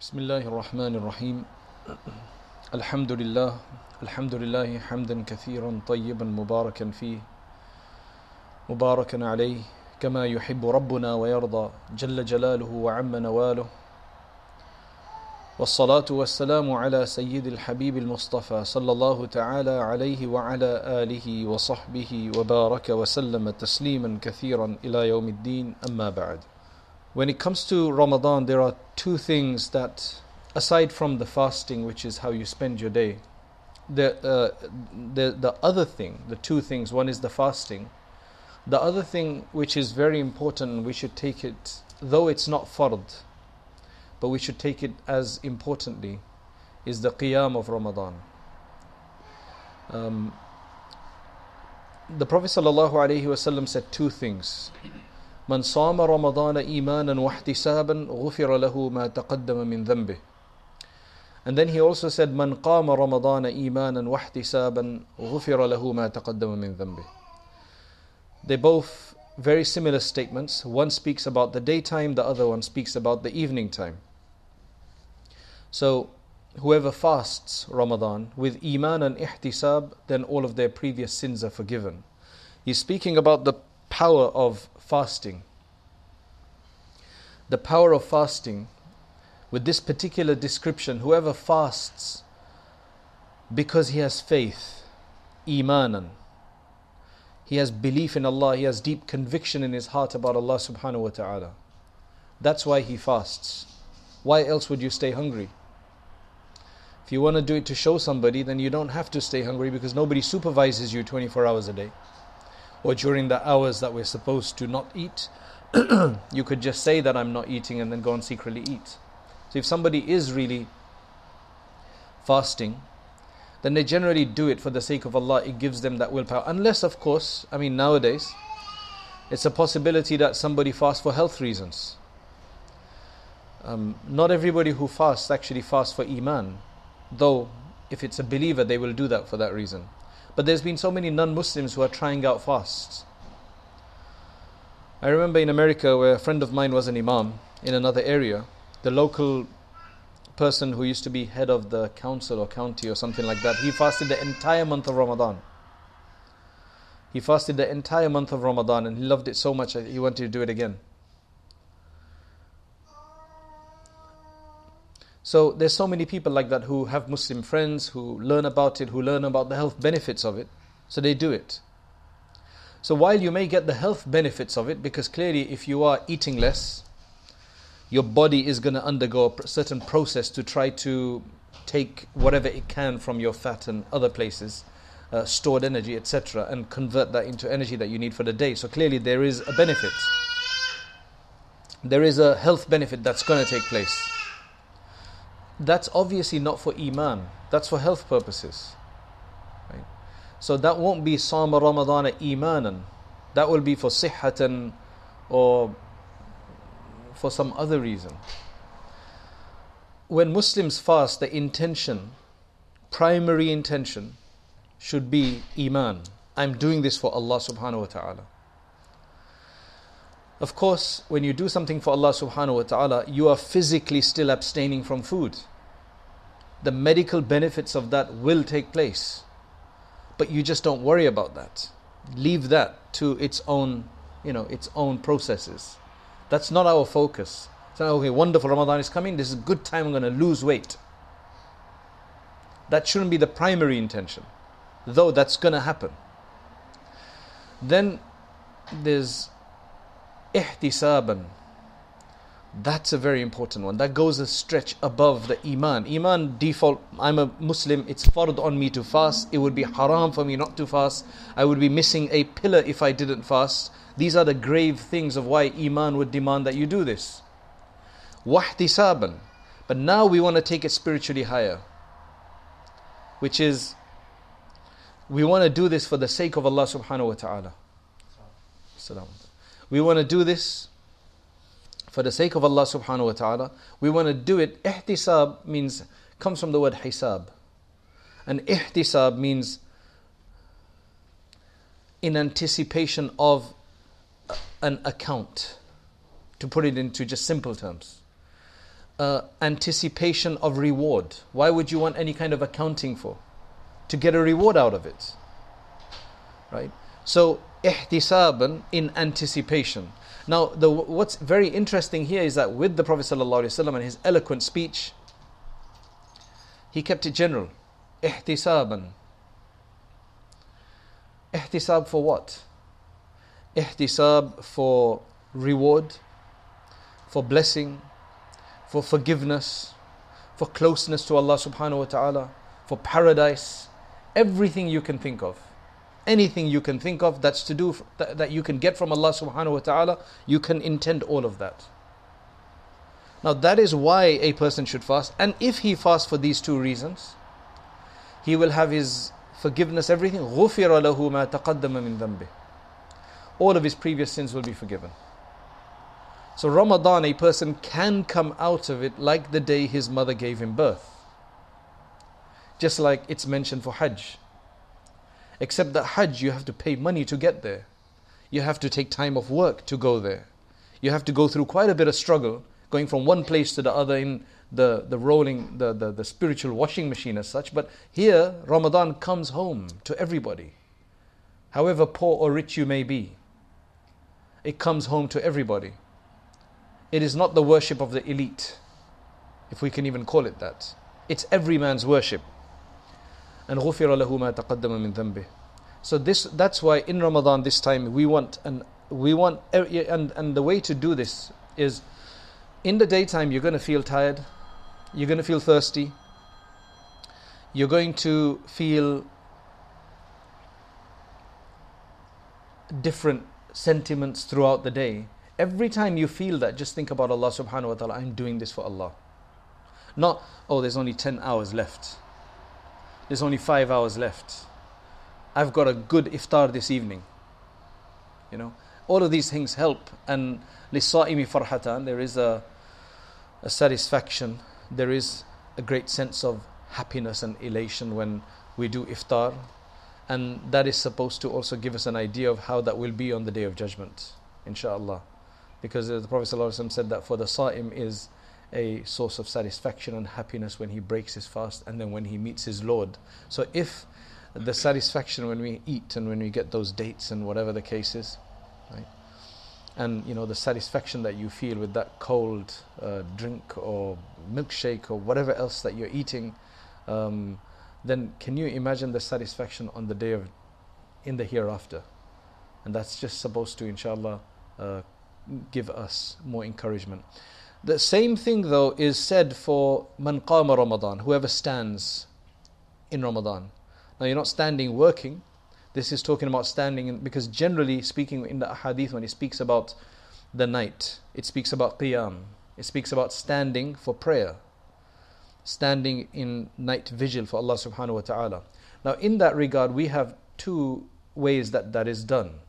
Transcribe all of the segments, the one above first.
بسم الله الرحمن الرحيم الحمد لله الحمد لله حمدا كثيرا طيبا مباركا فيه مباركا عليه كما يحب ربنا ويرضى جل جلاله وعم نواله والصلاة والسلام على سيد الحبيب المصطفى صلى الله تعالى عليه وعلى آله وصحبه وبارك وسلم تسليما كثيرا إلى يوم الدين أما بعد When it comes to Ramadan, there are two things that, aside from the fasting, which is how you spend your day, the, uh, the, the other thing, the two things, one is the fasting. The other thing, which is very important, we should take it, though it's not fard, but we should take it as importantly, is the qiyam of Ramadan. Um, the Prophet ﷺ said two things. من صام رمضان إيمانا واحتسابا غفر له ما تقدم من ذنبه And then he also said من قام رمضان إيمانا واحتسابا غفر له ما تقدم من ذنبه They're both very similar statements. One speaks about the daytime, the other one speaks about the evening time. So, whoever fasts Ramadan with Iman and Ihtisab, then all of their previous sins are forgiven. He's speaking about the power of fasting. The power of fasting, with this particular description, whoever fasts because he has faith, imanan, he has belief in Allah, he has deep conviction in his heart about Allah subhanahu wa ta'ala. That's why he fasts. Why else would you stay hungry? If you want to do it to show somebody, then you don't have to stay hungry because nobody supervises you 24 hours a day or during the hours that we're supposed to not eat, you could just say that I'm not eating and then go and secretly eat. So if somebody is really fasting, then they generally do it for the sake of Allah. It gives them that willpower. Unless, of course, I mean, nowadays, it's a possibility that somebody fasts for health reasons. Um, not everybody who fasts actually fasts for Iman, though if it's a believer, they will do that for that reason. But there's been so many non Muslims who are trying out fasts. I remember in America where a friend of mine was an Imam in another area, the local person who used to be head of the council or county or something like that, he fasted the entire month of Ramadan. He fasted the entire month of Ramadan and he loved it so much that he wanted to do it again. So there's so many people like that who have Muslim friends, who learn about it, who learn about the health benefits of it. So they do it. So while you may get the health benefits of it, because clearly if you are eating less, your body is going to undergo a certain process to try to take whatever it can from your fat and other places, uh, stored energy, etc., and convert that into energy that you need for the day. So clearly there is a benefit. There is a health benefit that's going to take place that's obviously not for iman. That's for health purposes. Right? so that won't be sama ramadan imanan. That will be for sihhatan or for some other reason. When muslims fast the intention primary intention should be iman. I'm doing this for allah subhanahu wa ta'ala. Of course, when you do something for Allah subhanahu wa ta'ala, you are physically still abstaining from food the medical benefits of that will take place. But you just don't worry about that. Leave that to its own, you know, its own processes. That's not our focus. Not, okay, wonderful, Ramadan is coming, this is a good time, I'm going to lose weight. That shouldn't be the primary intention, though that's going to happen. Then there's ihtisaban, that's a very important one. That goes a stretch above the Iman. Iman default, I'm a Muslim, it's fard on me to fast. It would be haram for me not to fast. I would be missing a pillar if I didn't fast. These are the grave things of why Iman would demand that you do this. Wahtisaban. But now we want to take it spiritually higher. Which is, we want to do this for the sake of Allah subhanahu wa ta'ala. We want to do this for the sake of Allah subhanahu wa ta'ala, we want to do it. Ihtisab means, comes from the word hisab. And ihtisab means in anticipation of an account, to put it into just simple terms. uh, anticipation of reward. Why would you want any kind of accounting for? To get a reward out of it. Right? So, ihtisaban in anticipation. Now, the, what's very interesting here is that with the Prophet ﷺ and his eloquent speech, he kept it general. Ihtisaban. Ihtisab for what? Ihtisab for reward, for blessing, for forgiveness, for closeness to Allah subhanahu wa ta'ala, for paradise, everything you can think of Anything you can think of that's to do that, that you can get from Allah subhanahu wa ta'ala, you can intend all of that. Now that is why a person should fast. And if he fasts for these two reasons, he will have his forgiveness, everything. غُفِرَ لَهُ مَا تَقَدَّمَ مِن ذَنْبِهِ All of his previous sins will be forgiven. So Ramadan, a person can come out of it like the day his mother gave him birth. Just like it's mentioned for Hajj. Except that Hajj, you have to pay money to get there. You have to take time off work to go there. You have to go through quite a bit of struggle going from one place to the other in the, the rolling, the, the, the spiritual washing machine as such. But here, Ramadan comes home to everybody. However poor or rich you may be, it comes home to everybody. It is not the worship of the elite, if we can even call it that. It's every man's worship And غُفِرَ لَهُ مَا تَقَدَّمَ مِن ذَنْبِهِ So this, that's why in Ramadan this time we want, and we want, and, and the way to do this is in the daytime you're going to feel tired, you're going to feel thirsty, you're going to feel different sentiments throughout the day. Every time you feel that, just think about Allah subhanahu wa ta'ala, I'm doing this for Allah. Not, oh, there's only 10 hours left. There's only 5 hours left. I've got a good iftar this evening. You know, all of these things help. And لِلصَّائِمِ farhatan, there is a, a satisfaction, there is a great sense of happiness and elation when we do iftar. And that is supposed to also give us an idea of how that will be on the day of judgment, inshallah because the Prophet ﷺ said that for the Sa'im is a source of satisfaction and happiness when he breaks his fast and then when he meets his Lord. So if the satisfaction when we eat and when we get those dates and whatever the case is, right? And you know the satisfaction that you feel with that cold uh, drink or milkshake or whatever else that you're eating, um, then can you imagine the satisfaction on the day of, in the hereafter? And that's just supposed to, inshallah, uh, give us more encouragement. The same thing, though, is said for man qama Ramadan, whoever stands in Ramadan. Now, you're not standing working. This is talking about standing, because generally speaking, in the hadith, when it speaks about the night, it speaks about qiyam. It speaks about standing for prayer, standing in night vigil for Allah subhanahu wa ta'ala. Now, in that regard, we have two ways that that is done.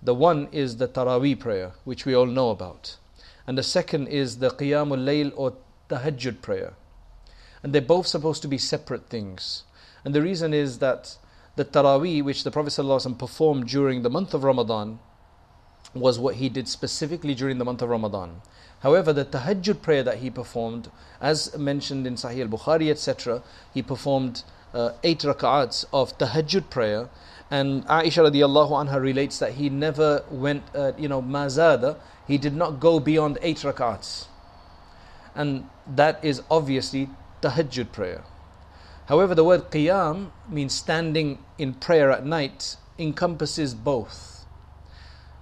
The one is the Taraweeh prayer, which we all know about. And the second is the Qiyamul Layl or Tahajjud prayer. And they're both supposed to be separate things. And the reason is that the Taraweeh, which the Prophet ﷺ performed during the month of Ramadan, was what he did specifically during the month of Ramadan. However, the Tahajjud prayer that he performed, as mentioned in Sahih al Bukhari, etc., he performed uh, eight rak'ats of Tahajjud prayer and Aisha radiallahu anha relates that he never went, uh, you know, mazada, he did not go beyond eight rak'ats. And that is obviously tahajjud prayer. However, the word qiyam means standing in prayer at night encompasses both.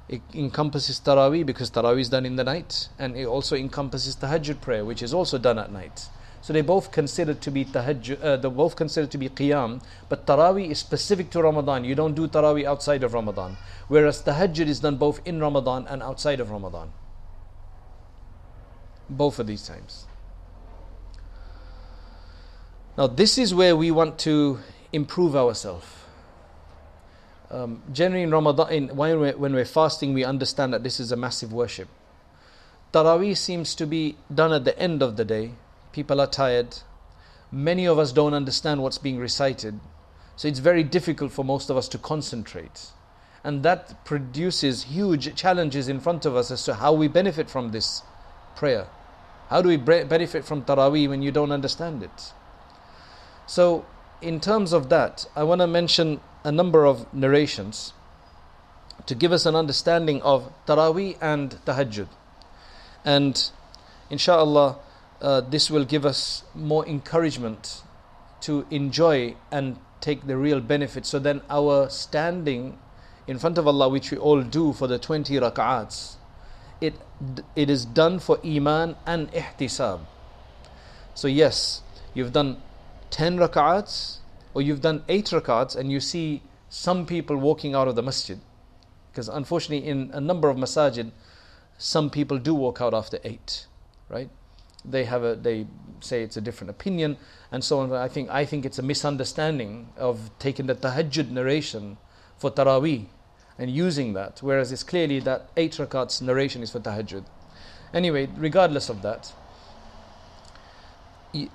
It encompasses taraweeh because taraweeh is done in the night, and it also encompasses tahajjud prayer, which is also done at night. So they both considered to be tahajjud, uh, they both considered to be qiyam, but taraweeh is specific to Ramadan. You don't do taraweeh outside of Ramadan. Whereas tahajjud is done both in Ramadan and outside of Ramadan. Both of these times. Now, this is where we want to improve ourselves. Um, generally, in Ramadan, in, when, we're, when we're fasting, we understand that this is a massive worship. Taraweeh seems to be done at the end of the day, people are tired. Many of us don't understand what's being recited. So it's very difficult for most of us to concentrate. And that produces huge challenges in front of us as to how we benefit from this prayer. How do we benefit from Taraweeh when you don't understand it? So, in terms of that, I want to mention a number of narrations to give us an understanding of Taraweeh and Tahajjud. And inshallah, uh, this will give us more encouragement to enjoy and take the real benefit. So then, our standing in front of Allah, which we all do for the 20 rak'ats, it, it is done for Iman and Ihtisab. So, yes, you've done 10 rak'ats or you've done 8 rak'ats and you see some people walking out of the masjid. Because unfortunately, in a number of masajid, some people do walk out after 8, right? They have a, they say it's a different opinion and so on. I think, I think it's a misunderstanding of taking the tahajjud narration for Taraweeh and using that, whereas it's clearly that eight rakats narration is for tahajjud. Anyway, regardless of that,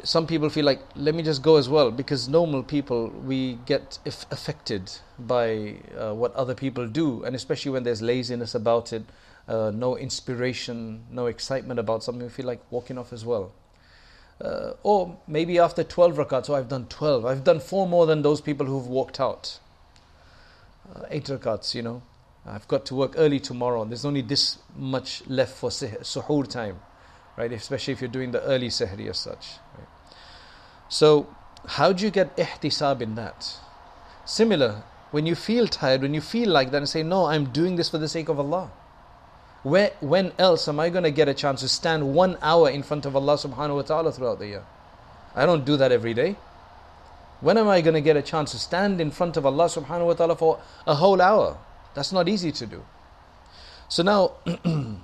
some people feel like let me just go as well because normal people we get affected by uh, what other people do and especially when there's laziness about it uh, no inspiration no excitement about something you feel like walking off as well uh, or maybe after 12 rakats oh i've done 12 i've done four more than those people who've walked out uh, eight rakats, you know. I've got to work early tomorrow. There's only this much left for suhoor time, right? Especially if you're doing the early sehri as such. Right? So, how do you get ihtisab in that? Similar, when you feel tired, when you feel like that, and say, No, I'm doing this for the sake of Allah. Where, when else am I going to get a chance to stand one hour in front of Allah subhanahu wa ta'ala throughout the year? I don't do that every day. When am I going to get a chance to stand in front of Allah subhanahu wa ta'ala for a whole hour? That's not easy to do. So now,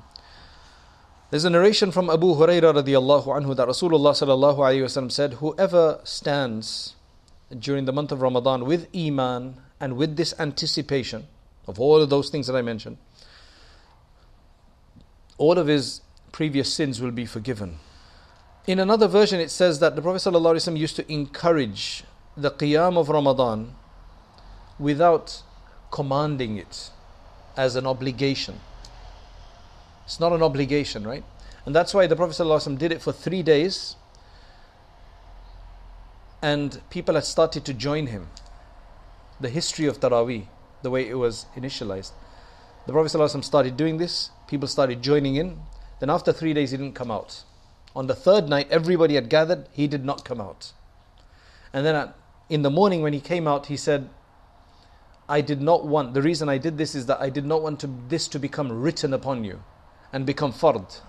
there's a narration from Abu Hurairah radiallahu anhu that Rasulullah sallallahu alayhi wasallam said, Whoever stands during the month of Ramadan with Iman and with this anticipation of all of those things that I mentioned, all of his previous sins will be forgiven. In another version, it says that the Prophet ﷺ used to encourage the Qiyam of Ramadan without commanding it as an obligation. It's not an obligation, right? And that's why the Prophet ﷺ did it for three days and people had started to join him. The history of Taraweeh, the way it was initialized. The Prophet ﷺ started doing this, people started joining in. Then after three days, he didn't come out. On the third night, everybody had gathered, he did not come out. And then at in the morning when he came out, he said, I did not want, the reason I did this is that I did not want to, this to become written upon you and become fard.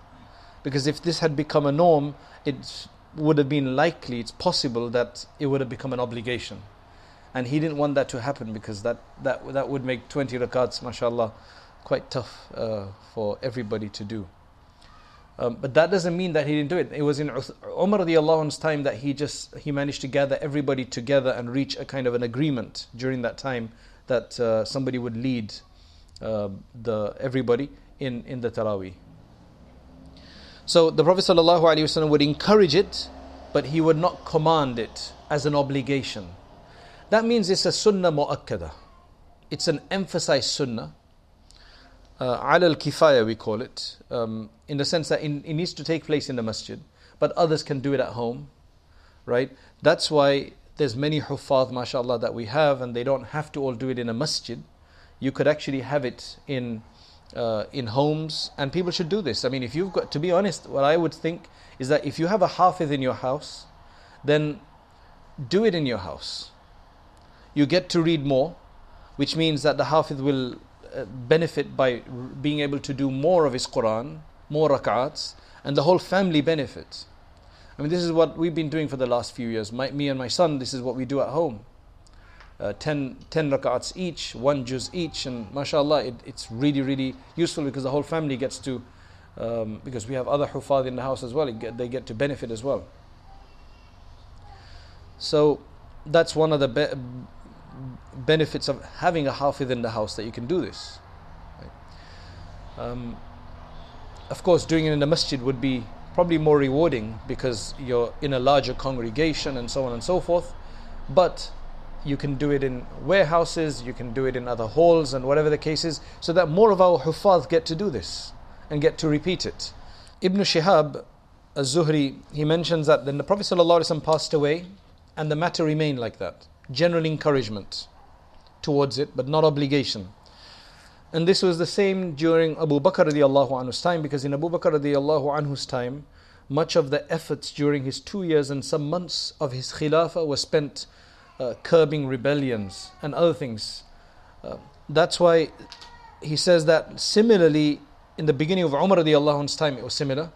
Because if this had become a norm, it would have been likely, it's possible that it would have become an obligation. And he didn't want that to happen because that, that, that would make 20 rakats, mashallah, quite tough uh, for everybody to do. Um, but that doesn't mean that he didn't do it. It was in Umar radiallahu time that he just he managed to gather everybody together and reach a kind of an agreement during that time that uh, somebody would lead uh, the everybody in in the Taraweeh. So the Prophet ﷺ would encourage it, but he would not command it as an obligation. That means it's a sunnah mu'akkada. It's an emphasized sunnah uh, al kifaya we call it, um, in the sense that in, it needs to take place in the masjid, but others can do it at home, right? That's why there's many huffaz, mashallah, that we have, and they don't have to all do it in a masjid. You could actually have it in uh, in homes, and people should do this. I mean, if you've got to be honest, what I would think is that if you have a hafiz in your house, then do it in your house. You get to read more, which means that the hafiz will benefit by being able to do more of his Quran, more rak'ats, and the whole family benefits. I mean, this is what we've been doing for the last few years. My, me and my son, this is what we do at home. Uh, 10, 10 rak'ats each, one juz each, and mashallah, it, it's really, really useful because the whole family gets to, um, because we have other hufad in the house as well, get, they get to benefit as well. So that's one of the be- benefits of having a hafiz in the house that you can do this. Um, of course, doing it in the masjid would be probably more rewarding because you're in a larger congregation and so on and so forth. But you can do it in warehouses, you can do it in other halls, and whatever the case is, so that more of our hufaz get to do this and get to repeat it. Ibn Shihab Az-Zuhri, he mentions that then the Prophet passed away and the matter remained like that. General encouragement towards it, but not obligation. And this was the same during Abu Bakr radiallahu anhu's time, because in Abu Bakr radiallahu anhu's time, much of the efforts during his two years and some months of his khilafah was spent uh, curbing rebellions and other things. Uh, that's why he says that similarly, in the beginning of Umar radiallahu anhu's time, it was similar.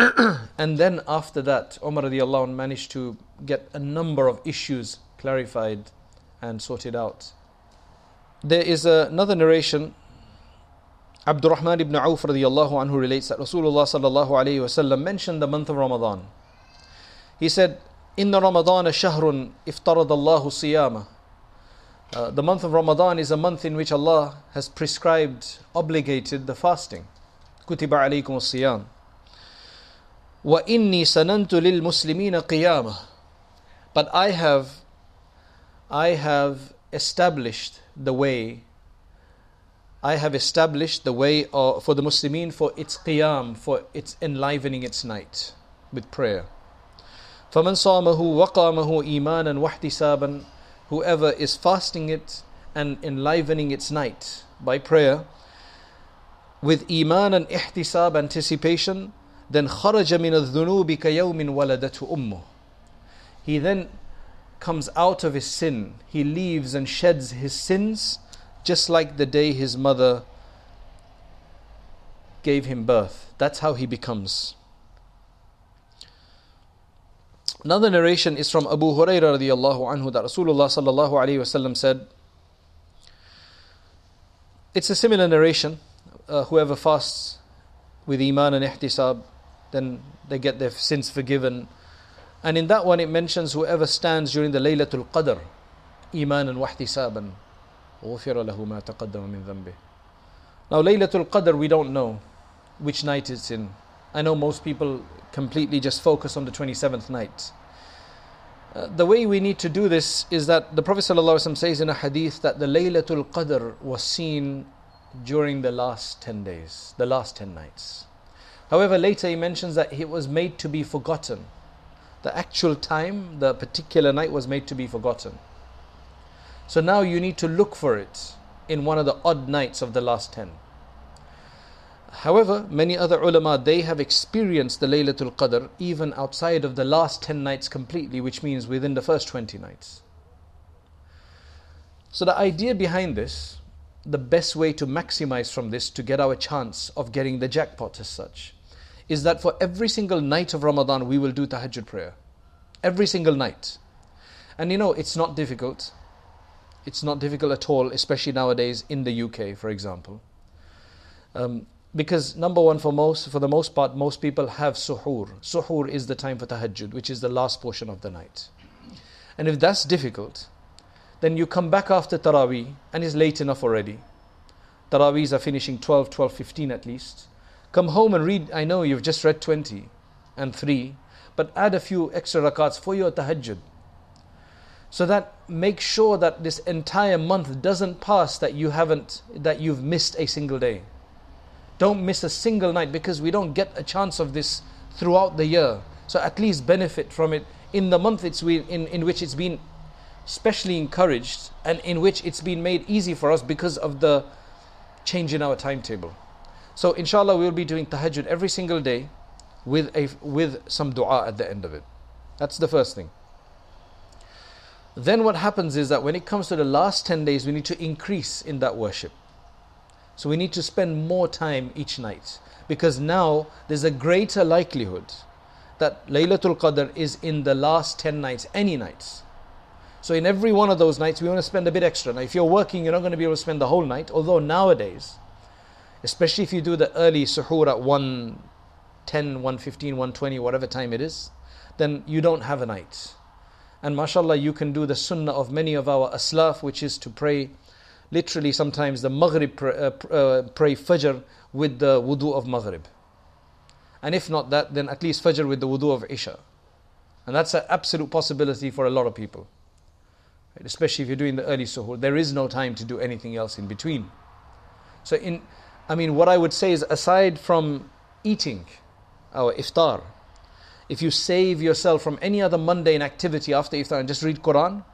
and then after that, Umar radiallahu anh managed to get a number of issues clarified and sorted out. There is another narration. Abdurrahman ibn Auf radiallahu anhu relates that Rasulullah sallallahu alayhi wasallam mentioned the month of Ramadan. He said, "In Ramadan shahrun iftarad Allahu siyama." Uh, the month of Ramadan is a month in which Allah has prescribed, obligated the fasting. Kutiba alaykum siyam. عليكم الصيام وإني سننت للمسلمين قيامة But I have I have established the way I have established the way for the Muslimin for its qiyam, for its enlivening its night with prayer. فمن صامه وقامه إيمانا واحتسابا Whoever is fasting it and enlivening its night by prayer with iman and ihtisab anticipation then خرج من الذنوب كيوم ولدته أمه He then comes out of his sin. He leaves and sheds his sins just like the day his mother gave him birth. That's how he becomes. Another narration is from Abu Hurairah radiallahu anhu that Rasulullah sallallahu alayhi wasallam said, it's a similar narration. Uh, whoever fasts with iman and ihtisab, then they get their sins forgiven and in that one it mentions whoever stands during the Laylatul Qadr, imanan wa ihtisaban, غفر له ما تقدم من ذنبه. Now Laylatul Qadr we don't know which night it's in. I know most people completely just focus on the 27th night. Uh, the way we need to do this is that the Prophet ﷺ says in a hadith that the Laylatul Qadr was seen during the last 10 days, the last 10 nights. However, later he mentions that it was made to be forgotten the actual time, the particular night was made to be forgotten. So now you need to look for it in one of the odd nights of the last 10. However, many other ulama they have experienced the Laylatul Qadr even outside of the last 10 nights completely, which means within the first 20 nights. So the idea behind this, the best way to maximize from this to get our chance of getting the jackpot as such, is that for every single night of Ramadan, we will do tahajjud prayer. Every single night. And you know, it's not difficult. It's not difficult at all, especially nowadays in the UK, for example. Um, because number one, for most, for the most part, most people have suhoor. Suhoor is the time for tahajjud, which is the last portion of the night. And if that's difficult, then you come back after Taraweeh, and it's late enough already. Taraweehs are finishing 12, 12, 15 at least. Come home and read. I know you've just read 20 and 3, but add a few extra rakats for your tahajjud. So that make sure that this entire month doesn't pass that you haven't that you've missed a single day. Don't miss a single night because we don't get a chance of this throughout the year. So at least benefit from it in the month it's in, in which it's been specially encouraged and in which it's been made easy for us because of the change in our timetable. So inshallah we'll be doing tahajjud every single day with a with some dua at the end of it. That's the first thing. Then what happens is that when it comes to the last 10 days we need to increase in that worship. So we need to spend more time each night because now there's a greater likelihood that Laylatul Qadr is in the last 10 nights, any nights. So in every one of those nights, we want to spend a bit extra. Now, if you're working, you're not going to be able to spend the whole night. Although nowadays, especially if you do the early suhoor at 110, 115, 120, whatever time it is, then you don't have a night. And mashallah, you can do the sunnah of many of our aslaf, which is to pray literally sometimes the maghrib pray, uh, uh, pray fajr with the wudu of maghrib. And if not that, then at least fajr with the wudu of isha. And that's an absolute possibility for a lot of people. Especially if you're doing the early suhoor. There is no time to do anything else in between. So in I mean, what I would say is aside from eating, our iftar. If you save yourself from any other mundane activity after iftar and just read Quran,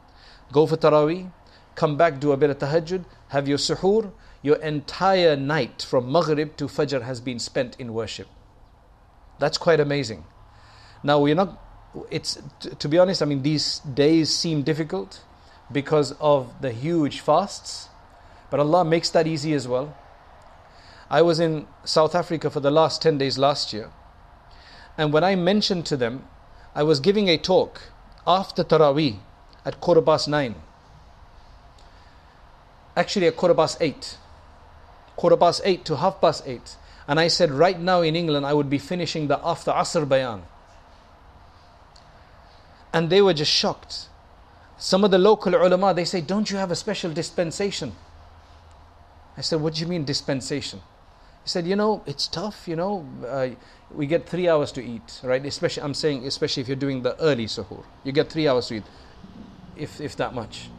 go for Taraweeh, come back, do a bit of tahajjud, have your suhoor, your entire night from Maghrib to Fajr has been spent in worship. That's quite amazing. Now we're not it's to be honest, I mean these days seem difficult because of the huge fasts, but Allah makes that easy as well. I was in South Africa for the last 10 days last year, and when I mentioned to them, I was giving a talk after Taraweeh at quarter past nine. Actually, at quarter past eight. Quarter past eight to half past eight. And I said, right now in England, I would be finishing the after Asr bayan. And they were just shocked. Some of the local ulama, they say, Don't you have a special dispensation? I said, What do you mean dispensation? He said, You know, it's tough, you know. Uh, we get three hours to eat, right? Especially, I'm saying, especially if you're doing the early suhoor. You get three hours to eat, if, if that much.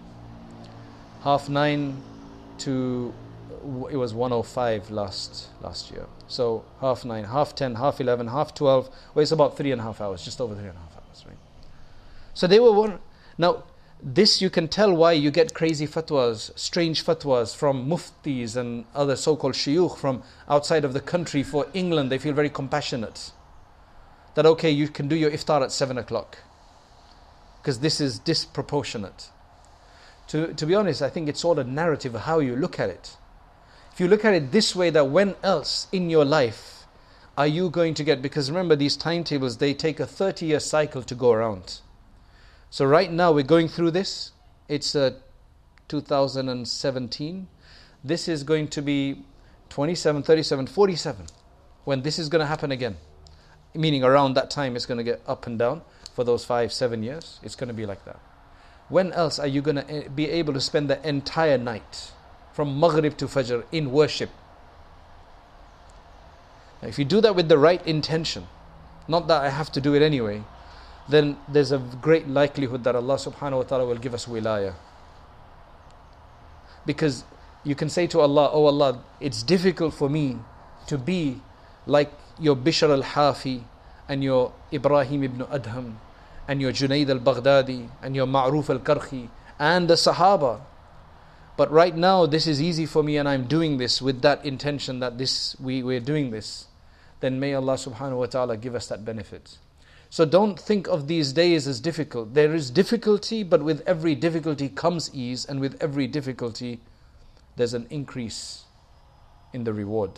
Half nine to, it was 105 last, last year. So half nine, half ten, half 11, half 12. Well, it's about three and a half hours, just over three and a half hours, right? So they were one. Now, this you can tell why you get crazy fatwas, strange fatwas from muftis and other so called shuyukh from outside of the country for England. They feel very compassionate. That okay, you can do your iftar at 7 o'clock. Because this is disproportionate. To, to be honest, I think it's all a narrative of how you look at it. If you look at it this way, that when else in your life are you going to get, because remember, these timetables, they take a 30 year cycle to go around. So right now we're going through this. It's uh, 2017. This is going to be 27, 37, 47 when this is going to happen again. Meaning around that time it's going to get up and down for those five, seven years. It's going to be like that. When else are you going to eh, be able to spend the entire night from Maghrib to Fajr in worship? Now, if you do that with the right intention, not that I have to do it anyway, then there's a great likelihood that Allah subhanahu wa ta'ala will give us wilayah. Because you can say to Allah, Oh Allah, it's difficult for me to be like your Bishr al Hafi and your Ibrahim ibn Adham and your Junaid al Baghdadi and your Ma'ruf al Karkhi and the Sahaba. But right now, this is easy for me, and I'm doing this with that intention that this we, we're doing this. Then may Allah subhanahu wa ta'ala give us that benefit. So don't think of these days as difficult. There is difficulty, but with every difficulty comes ease, and with every difficulty, there's an increase in the reward.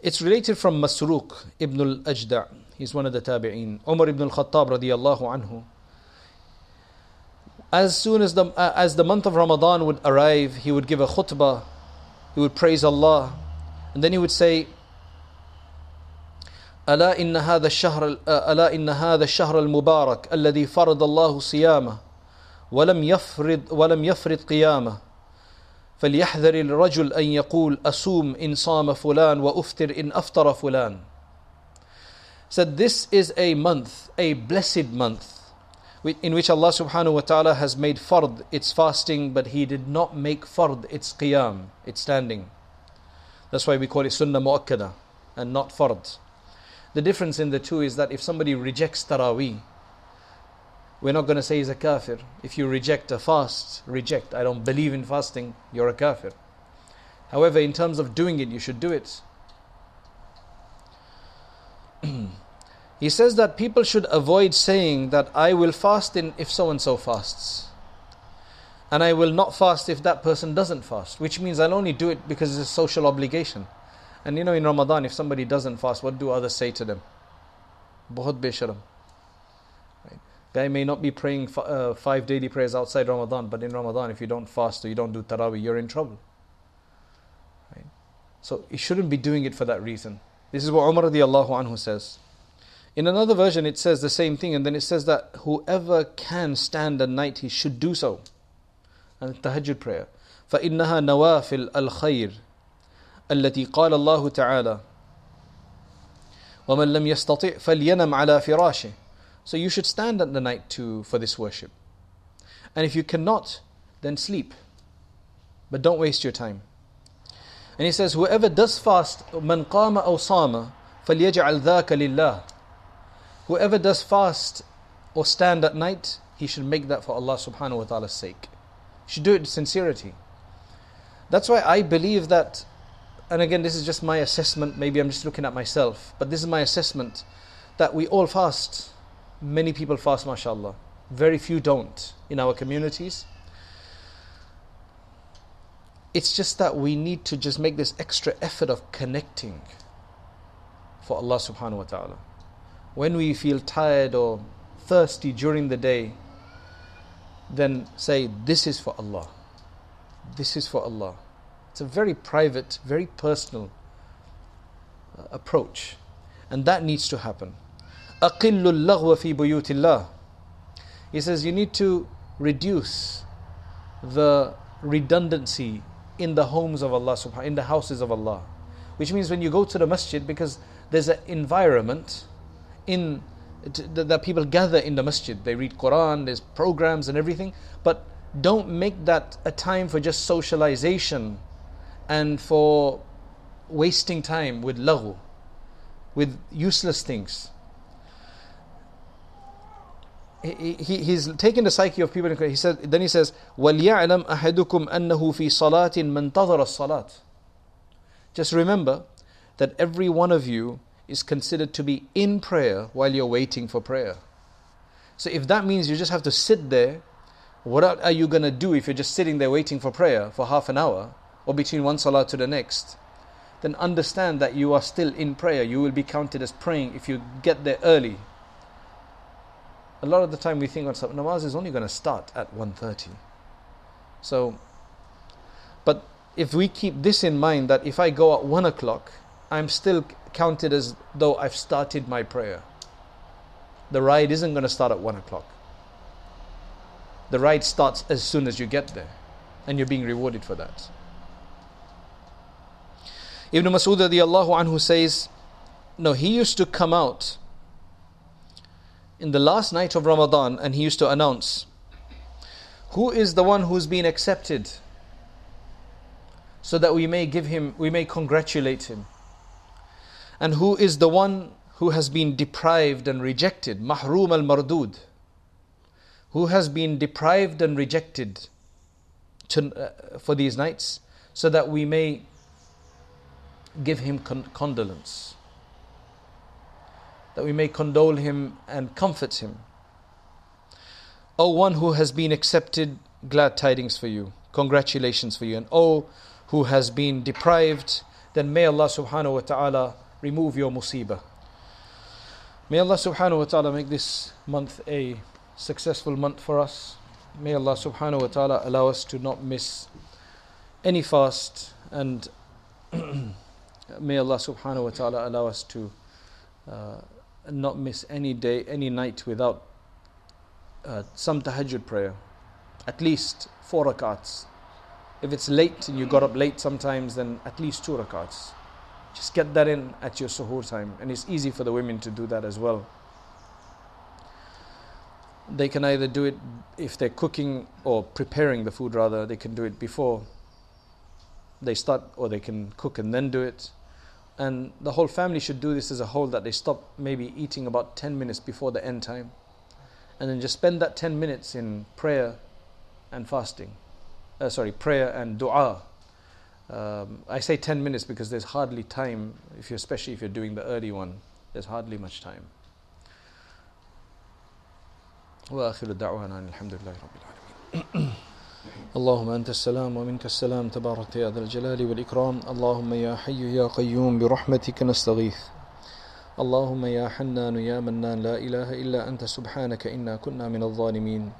It's related from Masruq ibn al Ajda'. He's one of the tabi'een. Umar ibn al Khattab radiallahu anhu. As soon as the, uh, as the month of Ramadan would arrive, he would give a khutbah, he would praise Allah, and then he would say, ألا إن هذا الشهر ألا إن هذا الشهر المبارك الذي فرض الله صيامه ولم يفرض ولم يفرض قيامه فليحذر الرجل أن يقول أصوم إن صام فلان وأفطر إن أفطر فلان said this is a month a blessed month in which Allah subhanahu wa ta'ala has made fard its fasting but he did not make fard its qiyam its standing that's why we call it sunnah muakkada and not fard The difference in the two is that if somebody rejects Taraweeh, we're not going to say he's a kafir. If you reject a fast, reject. I don't believe in fasting, you're a kafir. However, in terms of doing it, you should do it. he says that people should avoid saying that I will fast in if so and so fasts. And I will not fast if that person doesn't fast, which means I'll only do it because it's a social obligation. And you know, in Ramadan, if somebody doesn't fast, what do others say to them? Bahut besharam. Right? Guy may not be praying f- uh, five daily prayers outside Ramadan, but in Ramadan, if you don't fast or you don't do tarawih, you're in trouble. Right? So you shouldn't be doing it for that reason. This is what Umar radiallahu anhu says. In another version, it says the same thing, and then it says that whoever can stand at night, he should do so. And tahajjud prayer. فإنها نوافل الخير التي قال الله تعالى ومن لم يستطع فلينم على فراشه So you should stand at the night to, for this worship. And if you cannot, then sleep. But don't waste your time. And he says, whoever does fast, من قام أو صام فَلْيَجْعَلْ ذَاكَ لِلَّهِ Whoever does fast or stand at night, he should make that for Allah subhanahu wa ta'ala's sake. He should do it with sincerity. That's why I believe that, and again, this is just my assessment, maybe I'm just looking at myself, but this is my assessment that we all fast. Many people fast, mashallah. Very few don't in our communities. It's just that we need to just make this extra effort of connecting for Allah subhanahu wa ta'ala. When we feel tired or thirsty during the day, then say, This is for Allah. This is for Allah. It's a very private, very personal uh, approach. And that needs to happen. أقل اللغو في بيوت الله. He says you need to reduce the redundancy in the homes of Allah subhanahu in the houses of Allah. Which means when you go to the masjid, because there's an environment in that people gather in the masjid. They read Quran, there's programs and everything, but don't make that a time for just socialization and for wasting time with laghu, with useless things. He, he, he's taking the psyche of people. He said, then he says, وَلْيَعْلَمْ أَحَدُكُمْ أَنَّهُ فِي صَلَاةٍ مَنْتَظَرَ الصَّلَاةِ Just remember that every one of you is considered to be in prayer while you're waiting for prayer. So if that means you just have to sit there, what are you going to do if you're just sitting there waiting for prayer for half an hour Or between one salah to the next? Then understand that you are still in prayer. You will be counted as praying if you get there early. A lot of the time we think on namaz is only going to start at 1.30. So, but if we keep this in mind that if I go at 1 o'clock, I'm still counted as though I've started my prayer. The ride isn't going to start at 1 o'clock. The ride starts as soon as you get there, and you're being rewarded for that. Ibn Mas'ud anhu says, No, he used to come out in the last night of Ramadan and he used to announce, Who is the one who's been accepted? So that we may give him, we may congratulate him and who is the one who has been deprived and rejected, mahroom al mardud, who has been deprived and rejected to, uh, for these nights, so that we may give him con- condolence, that we may condole him and comfort him. O one who has been accepted, glad tidings for you, congratulations for you, and O who has been deprived, then may Allah subhanahu wa ta'ala remove your musibah. May Allah subhanahu wa ta'ala make this month a successful month for us. May Allah subhanahu wa ta'ala allow us to not miss any fast and may Allah subhanahu wa ta'ala allow us to uh, not miss any day, any night without uh, some tahajjud prayer. At least four rakats. If it's late and you got up late sometimes, then at least two rakats. Just get that in at your suhoor time. And it's easy for the women to do that as well. They can either do it if they're cooking or preparing the food, rather, they can do it before they start, or they can cook and then do it. And the whole family should do this as a whole that they stop maybe eating about 10 minutes before the end time. And then just spend that 10 minutes in prayer and fasting. Uh, sorry, prayer and dua um, I say 10 minutes because there's hardly time, if you, especially if you're doing the early one, there's hardly much time. وآخر دعوانا الحمد لله رب العالمين اللهم أنت السلام ومنك السلام تبارك يا ذا الجلال والإكرام. اللهم يا حي يا قيوم برحمتك نستغيث. اللهم يا حنان يا منان لا إله إلا أنت سبحانك إنا كنا من الظالمين.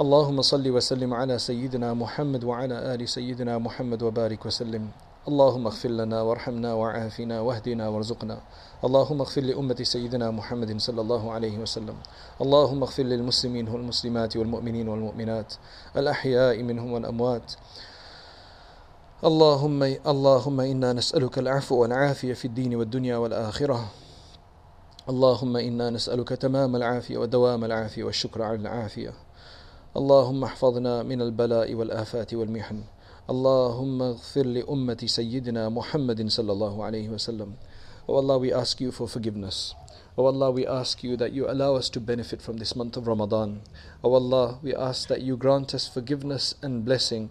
اللهم صل وسلم على سيدنا محمد وعلى آل سيدنا محمد وبارك وسلم. اللهم اغفر لنا وارحمنا وعافنا واهدنا وارزقنا. اللهم اغفر لأمة سيدنا محمد صلى الله عليه وسلم. اللهم اغفر للمسلمين والمسلمات والمؤمنين والمؤمنات. الأحياء منهم والأموات. اللهم اللهم إنا نسألك العفو والعافية في الدين والدنيا والآخرة. اللهم إنا نسألك تمام العافية ودوام العافية والشكر على العافية. اللهم احفظنا من البلاء والآفات والمحن. اللهم اغفر لأمة سيدنا محمد صلى الله عليه وسلم O Allah, we ask you for forgiveness. O Allah, we ask you that you allow us to benefit from this month of Ramadan. O Allah, we ask that you grant us forgiveness and blessing.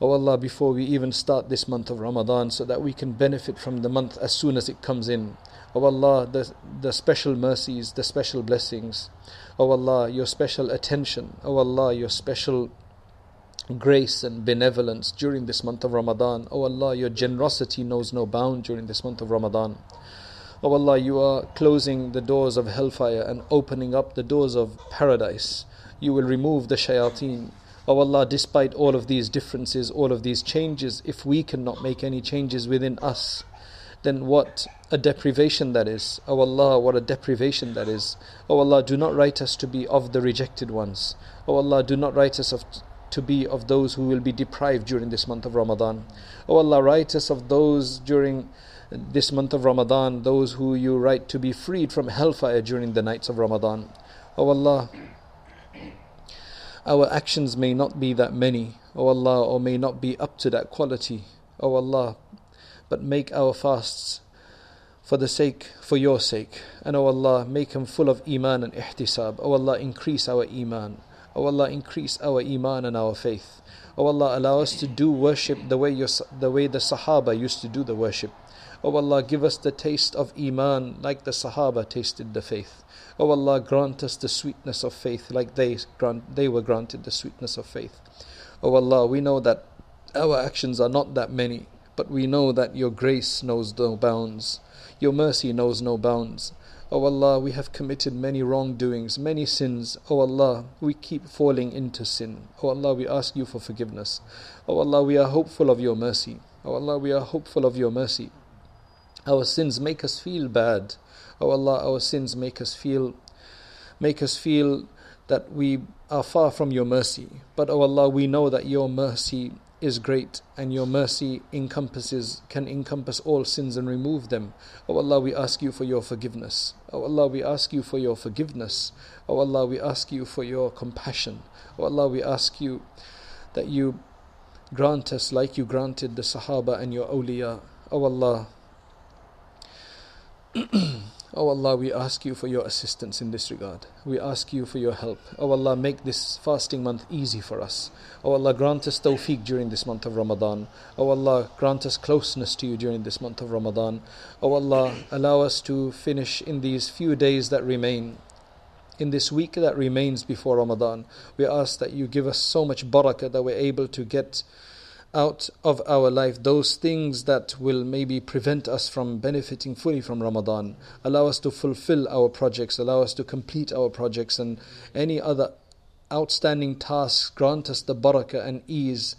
O Allah, before we even start this month of Ramadan, so that we can benefit from the month as soon as it comes in. O Allah, the, the special mercies, the special blessings. O Allah, your special attention. O Allah, your special grace and benevolence during this month of Ramadan. O Allah, your generosity knows no bound during this month of Ramadan. O oh Allah, you are closing the doors of hellfire and opening up the doors of paradise. You will remove the shayateen. O oh Allah, despite all of these differences, all of these changes, if we cannot make any changes within us, then what a deprivation that is. O oh Allah, what a deprivation that is. O Allah, do not write us to be of the rejected ones. O Allah, do not write us of, to be of those who will be deprived during this month of Ramadan. O Allah, write us of those during this month of Ramadan, those who you write to be freed from hellfire during the nights of Ramadan. O oh Allah, our actions may not be that many, O oh Allah, or may not be up to that quality, O oh Allah, but make our fasts for the sake, for your sake. And O Allah, make them full of iman and ihtisab. O Allah, increase our iman. O Allah, increase our iman and our faith. O Allah, allow us to do worship the way, your, the way the Sahaba used to do the worship. O oh Allah, give us the taste of Iman like the Sahaba tasted the faith. O oh Allah, grant us the sweetness of faith like they, grant, they were granted the sweetness of faith. O oh Allah, we know that our actions are not that many, but we know that your grace knows no bounds. Your mercy knows no bounds. O Allah, we have committed many wrongdoings, many sins. O Allah, we keep falling into sin. O Allah, we ask you for forgiveness. O Allah, we are hopeful of your mercy. O Allah, we are hopeful of your mercy. Our sins make us feel bad. Oh Allah, our sins make us feel make us feel that we are far from your mercy. But oh Allah, we know that your mercy is great and your mercy encompasses can encompass all sins and remove them. Oh Allah, we ask you for your forgiveness. Oh Allah, we ask you for your forgiveness. Oh Allah, we ask you for your compassion. Oh Allah, we ask you that you grant us like you granted the Sahaba and your awliya. Oh Allah, oh Allah, we ask you for your assistance in this regard. We ask you for your help. Oh Allah, make this fasting month easy for us. Oh Allah, grant us tawfiq during this month of Ramadan. Oh Allah, grant us closeness to you during this month of Ramadan. Oh Allah, allow us to finish in these few days that remain. In this week that remains before Ramadan, we ask that you give us so much barakah that we're able to get out of our life those things that will maybe prevent us from benefiting fully from Ramadan. Allow us to fulfill our projects, allow us to complete our projects, and any other outstanding tasks. Grant us the barakah and ease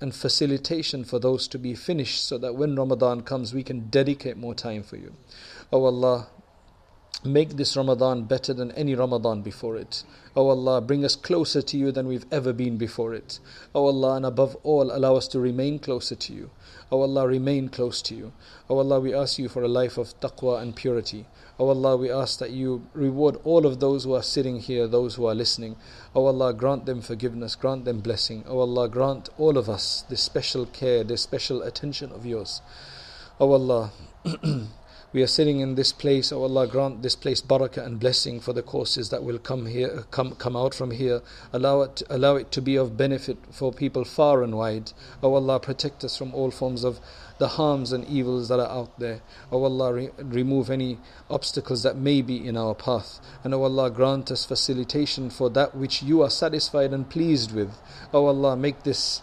and facilitation for those to be finished so that when Ramadan comes, we can dedicate more time for you. Oh Allah, Make this Ramadan better than any Ramadan before it. O oh Allah, bring us closer to you than we've ever been before it. O oh Allah, and above all, allow us to remain closer to you. O oh Allah, remain close to you. O Allah, we ask you for a life of taqwa and purity. O Allah, we ask that you reward all of those who are sitting here, those who are listening. O Allah, grant them forgiveness, grant them blessing. O Allah, grant all of us this special care, this special attention of yours. O Allah, We are sitting in this place, oh Allah, grant this place barakah and blessing for the courses that will come here, come come out from here. Allow it, allow it to be of benefit for people far and wide. Oh Allah, protect us from all forms of the harms and evils that are out there. Oh Allah, re- remove any obstacles that may be in our path. And oh Allah, grant us facilitation for that which you are satisfied and pleased with. Oh Allah, make this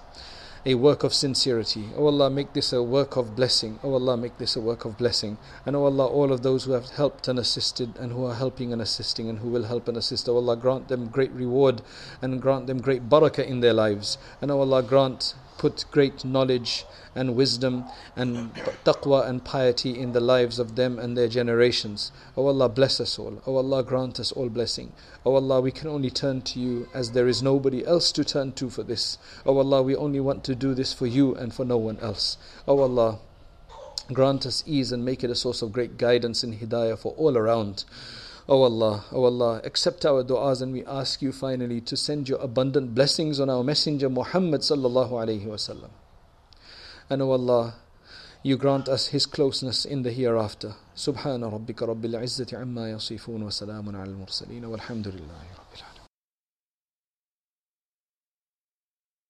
a work of sincerity. O oh Allah, make this a work of blessing. O oh Allah, make this a work of blessing. And O oh Allah, all of those who have helped and assisted and who are helping and assisting and who will help and assist, O Allah, grant them great reward and grant them great barakah in their lives. And O Allah, grant put great knowledge and wisdom and taqwa and piety in the lives of them and their generations. O oh Allah, bless us all. O oh Allah, grant us all blessing. O oh Allah, we can only turn to you as there is nobody else to turn to for this. O Allah, we only want to do this for you and for no one else. O Allah, grant us ease and make it a source of great guidance and hidayah for all around. O oh Allah, O oh Allah, accept our du'as and we ask you finally to send your abundant blessings on our messenger Muhammad sallallahu alayhi wasallam. And O oh Allah, you grant us his closeness in the hereafter. Subhana rabbika rabbil izzati amma yasifun wa salamun al mursaleen walhamdulillahi